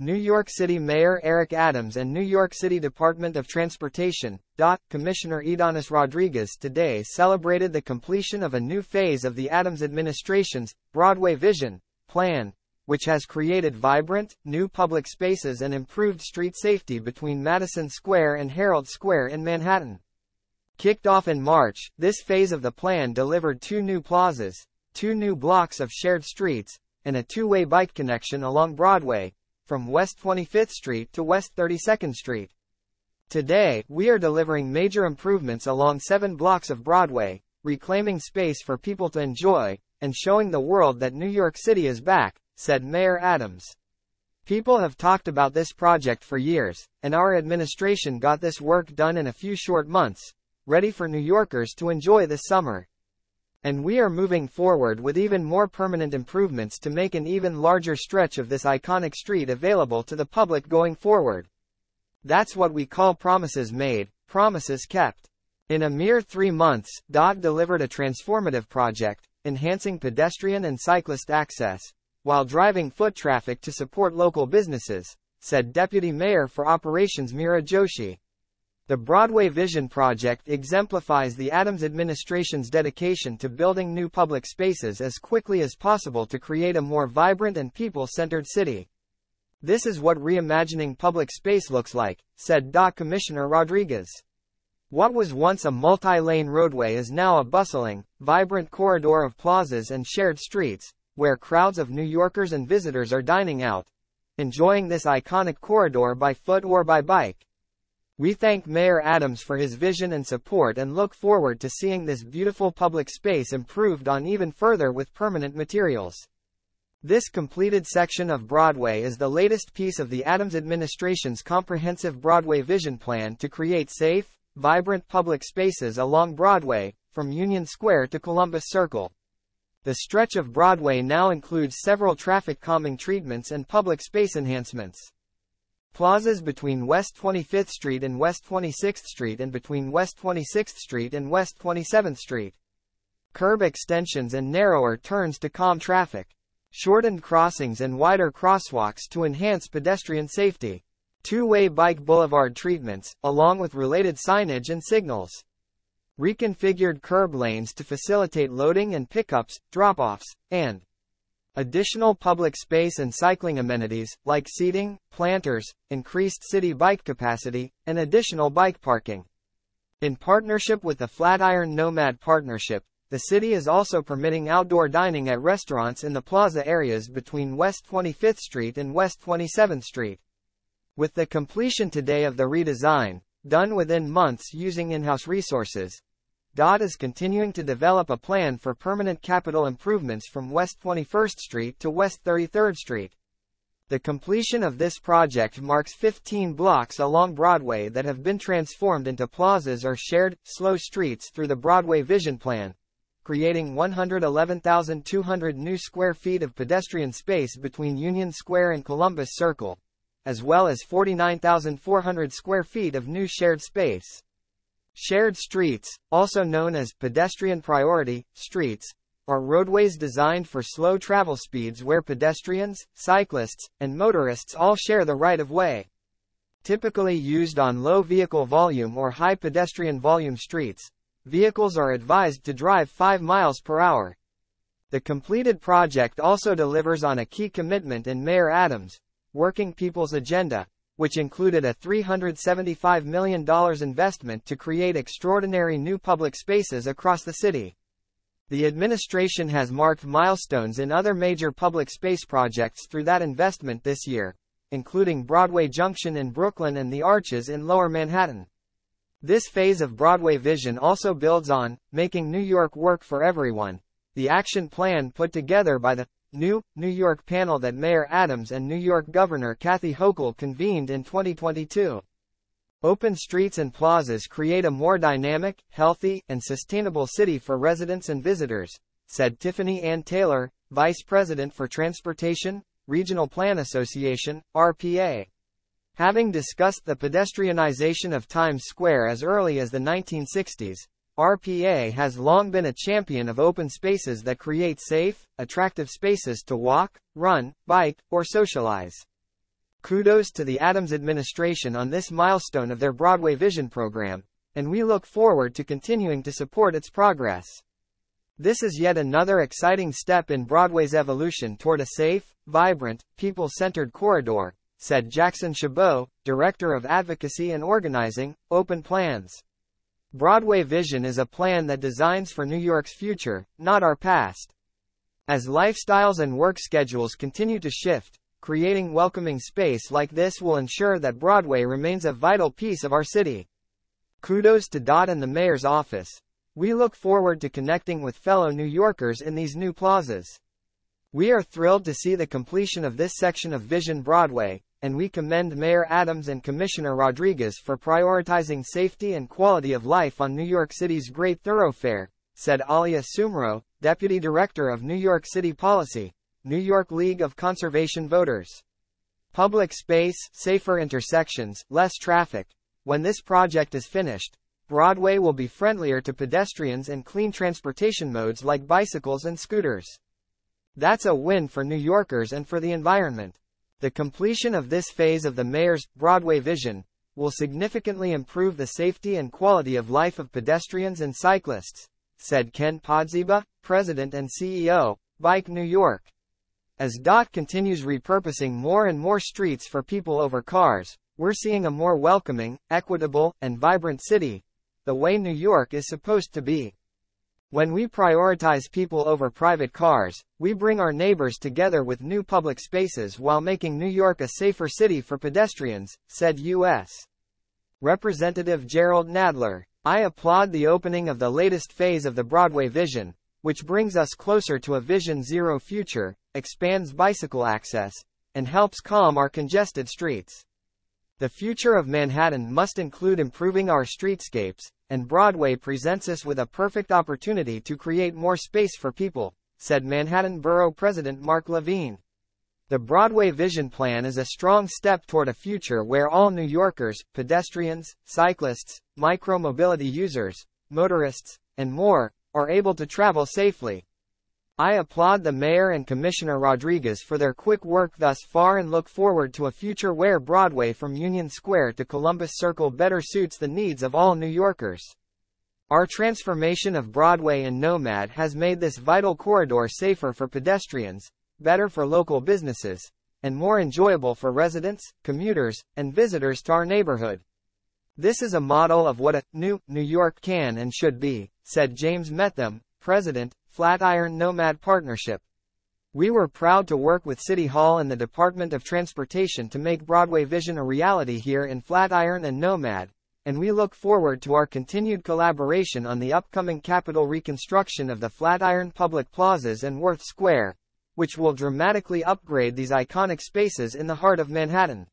New York City Mayor Eric Adams and New York City Department of Transportation, DOT, Commissioner Ydanis Rodriguez today celebrated the completion of a new phase of the Adams administration's Broadway Vision plan, which has created vibrant, new public spaces and improved street safety between Madison Square and Herald Square in Manhattan. Kicked off in March, this phase of the plan delivered two new plazas, two new blocks of shared streets, and a two-way bike connection along Broadway, from West 25th Street to West 32nd Street. Today, we are delivering major improvements along seven blocks of Broadway, reclaiming space for people to enjoy, and showing the world that New York City is back, said Mayor Adams. People have talked about this project for years, and our administration got this work done in a few short months, ready for New Yorkers to enjoy this summer. And we are moving forward with even more permanent improvements to make an even larger stretch of this iconic street available to the public going forward. That's what we call promises made, promises kept. In a mere three months, DOT delivered a transformative project, enhancing pedestrian and cyclist access, while driving foot traffic to support local businesses, said Deputy Mayor for Operations Meera Joshi. The Broadway Vision Project exemplifies the Adams administration's dedication to building new public spaces as quickly as possible to create a more vibrant and people-centered city. This is what reimagining public space looks like, said DOT Commissioner Rodriguez. What was once a multi-lane roadway is now a bustling, vibrant corridor of plazas and shared streets, where crowds of New Yorkers and visitors are dining out, enjoying this iconic corridor by foot or by bike. We thank Mayor Adams for his vision and support and look forward to seeing this beautiful public space improved on even further with permanent materials. This completed section of Broadway is the latest piece of the Adams administration's comprehensive Broadway vision plan to create safe, vibrant public spaces along Broadway, from Union Square to Columbus Circle. The stretch of Broadway now includes several traffic calming treatments and public space enhancements. Plazas between West 25th Street and West 26th Street and between West 26th Street and West 27th Street. Curb extensions and narrower turns to calm traffic. Shortened crossings and wider crosswalks to enhance pedestrian safety. Two-way bike boulevard treatments, along with related signage and signals. Reconfigured curb lanes to facilitate loading and pickups, drop-offs, and Additional public space and cycling amenities, like seating, planters, increased Citi Bike capacity, and additional bike parking. In partnership with the Flatiron Nomad Partnership, the city is also permitting outdoor dining at restaurants in the plaza areas between West 25th Street and West 27th Street. With the completion today of the redesign, done within months using in-house resources, DOT is continuing to develop a plan for permanent capital improvements from West 21st Street to West 33rd Street. The completion of this project marks 15 blocks along Broadway that have been transformed into plazas or shared, slow streets through the Broadway Vision Plan, creating 111,200 new square feet of pedestrian space between Union Square and Columbus Circle, as well as 49,400 square feet of new shared space. Shared streets, also known as pedestrian priority streets, are roadways designed for slow travel speeds where pedestrians, cyclists, and motorists all share the right of way. Typically used on low vehicle volume or high pedestrian volume streets, vehicles are advised to drive 5 miles per hour. The completed project also delivers on a key commitment in Mayor Adams' Working People's Agenda, which included a $375 million investment to create extraordinary new public spaces across the city. The administration has marked milestones in other major public space projects through that investment this year, including Broadway Junction in Brooklyn and the Arches in Lower Manhattan. This phase of Broadway Vision also builds on making New York work for everyone, the action plan put together by the New, New York panel that Mayor Adams and New York Governor Kathy Hochul convened in 2022. Open streets and plazas create a more dynamic, healthy, and sustainable city for residents and visitors, said Tiffany Ann Taylor, Vice President for Transportation, Regional Plan Association, RPA. Having discussed the pedestrianization of Times Square as early as the 1960s, RPA has long been a champion of open spaces that create safe, attractive spaces to walk, run, bike, or socialize. Kudos to the Adams administration on this milestone of their Broadway Vision program, and we look forward to continuing to support its progress. This is yet another exciting step in Broadway's evolution toward a safe, vibrant, people-centered corridor, said Jackson Chabot, Director of Advocacy and Organizing, Open Plans. Broadway Vision is a plan that designs for New York's future, not our past. As lifestyles and work schedules continue to shift, creating welcoming space like this will ensure that Broadway remains a vital piece of our city. Kudos to DOT and the mayor's office. We look forward to connecting with fellow New Yorkers in these new plazas. We are thrilled to see the completion of this section of Vision Broadway, and we commend Mayor Adams and Commissioner Rodriguez for prioritizing safety and quality of life on New York City's great thoroughfare, said Alia Soomro, Deputy Director of New York City Policy, New York League of Conservation Voters. Public space, safer intersections, less traffic. When this project is finished, Broadway will be friendlier to pedestrians and clean transportation modes like bicycles and scooters. That's a win for New Yorkers and for the environment. The completion of this phase of the mayor's Broadway vision will significantly improve the safety and quality of life of pedestrians and cyclists, said Ken Podziba, President and CEO, Bike New York. As DOT continues repurposing more and more streets for people over cars, we're seeing a more welcoming, equitable, and vibrant city, the way New York is supposed to be. When we prioritize people over private cars, we bring our neighbors together with new public spaces while making New York a safer city for pedestrians, said U.S. Representative Jerrold Nadler. I applaud the opening of the latest phase of the Broadway Vision, which brings us closer to a Vision Zero future, expands bicycle access, and helps calm our congested streets. The future of Manhattan must include improving our streetscapes, and Broadway presents us with a perfect opportunity to create more space for people, said Manhattan Borough President Mark Levine. The Broadway Vision Plan is a strong step toward a future where all New Yorkers, pedestrians, cyclists, micromobility users, motorists, and more, are able to travel safely. I applaud the Mayor and Commissioner Rodriguez for their quick work thus far and look forward to a future where Broadway from Union Square to Columbus Circle better suits the needs of all New Yorkers. Our transformation of Broadway and Nomad has made this vital corridor safer for pedestrians, better for local businesses, and more enjoyable for residents, commuters, and visitors to our neighborhood. This is a model of what a new New York can and should be, said James Mettham, President, Flatiron Nomad Partnership. We were proud to work with City Hall and the Department of Transportation to make Broadway Vision a reality here in Flatiron and Nomad, and we look forward to our continued collaboration on the upcoming capital reconstruction of the Flatiron Public Plazas and Worth Square, which will dramatically upgrade these iconic spaces in the heart of Manhattan.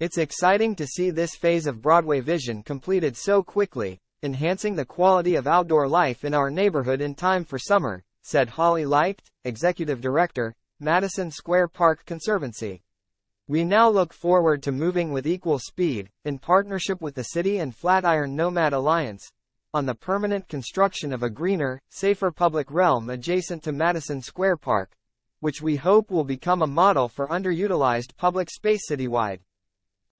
It's exciting to see this phase of Broadway Vision completed so quickly, enhancing the quality of outdoor life in our neighborhood in time for summer, said Holly Leicht, Executive Director, Madison Square Park Conservancy. We now look forward to moving with equal speed, in partnership with the City and Flatiron Nomad Alliance, on the permanent construction of a greener, safer public realm adjacent to Madison Square Park, which we hope will become a model for underutilized public space citywide.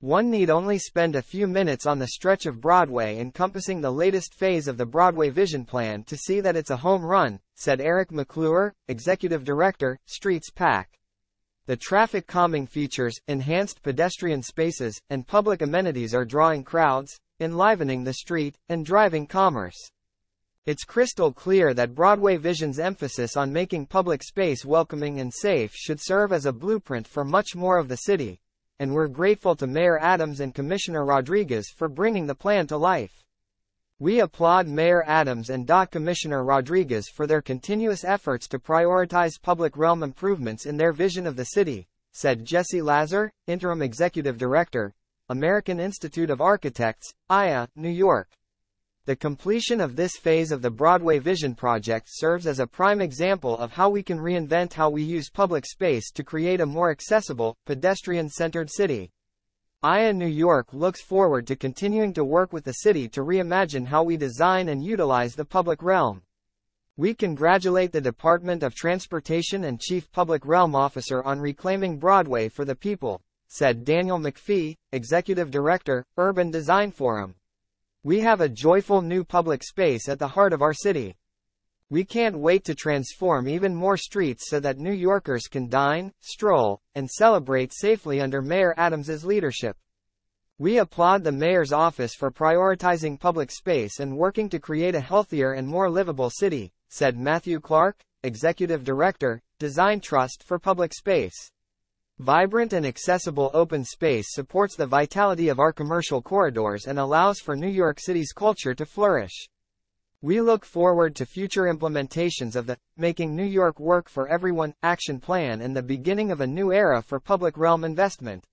One need only spend a few minutes on the stretch of Broadway encompassing the latest phase of the Broadway Vision Plan to see that it's a home run, said Eric McClure, Executive Director, Streets PAC. The traffic calming features, enhanced pedestrian spaces, and public amenities are drawing crowds, enlivening the street, and driving commerce. It's crystal clear that Broadway Vision's emphasis on making public space welcoming and safe should serve as a blueprint for much more of the city, and we're grateful to Mayor Adams and Commissioner Rodriguez for bringing the plan to life. We applaud Mayor Adams and DOT Commissioner Rodriguez for their continuous efforts to prioritize public realm improvements in their vision of the city, said Jesse Lazar, Interim Executive Director, American Institute of Architects, AIA, New York. The completion of this phase of the Broadway Vision Project serves as a prime example of how we can reinvent how we use public space to create a more accessible, pedestrian-centered city. AIA New York looks forward to continuing to work with the city to reimagine how we design and utilize the public realm. We congratulate the Department of Transportation and Chief Public Realm Officer on reclaiming Broadway for the people, said Daniel McPhee, Executive Director, Urban Design Forum. We have a joyful new public space at the heart of our city. We can't wait to transform even more streets so that New Yorkers can dine, stroll, and celebrate safely under Mayor Adams's leadership. We applaud the mayor's office for prioritizing public space and working to create a healthier and more livable city, said Matthew Clark, Executive Director, Design Trust for Public Space. Vibrant and accessible open space supports the vitality of our commercial corridors and allows for New York City's culture to flourish. We look forward to future implementations of the Making New York Work for Everyone action plan and the beginning of a new era for public realm investment.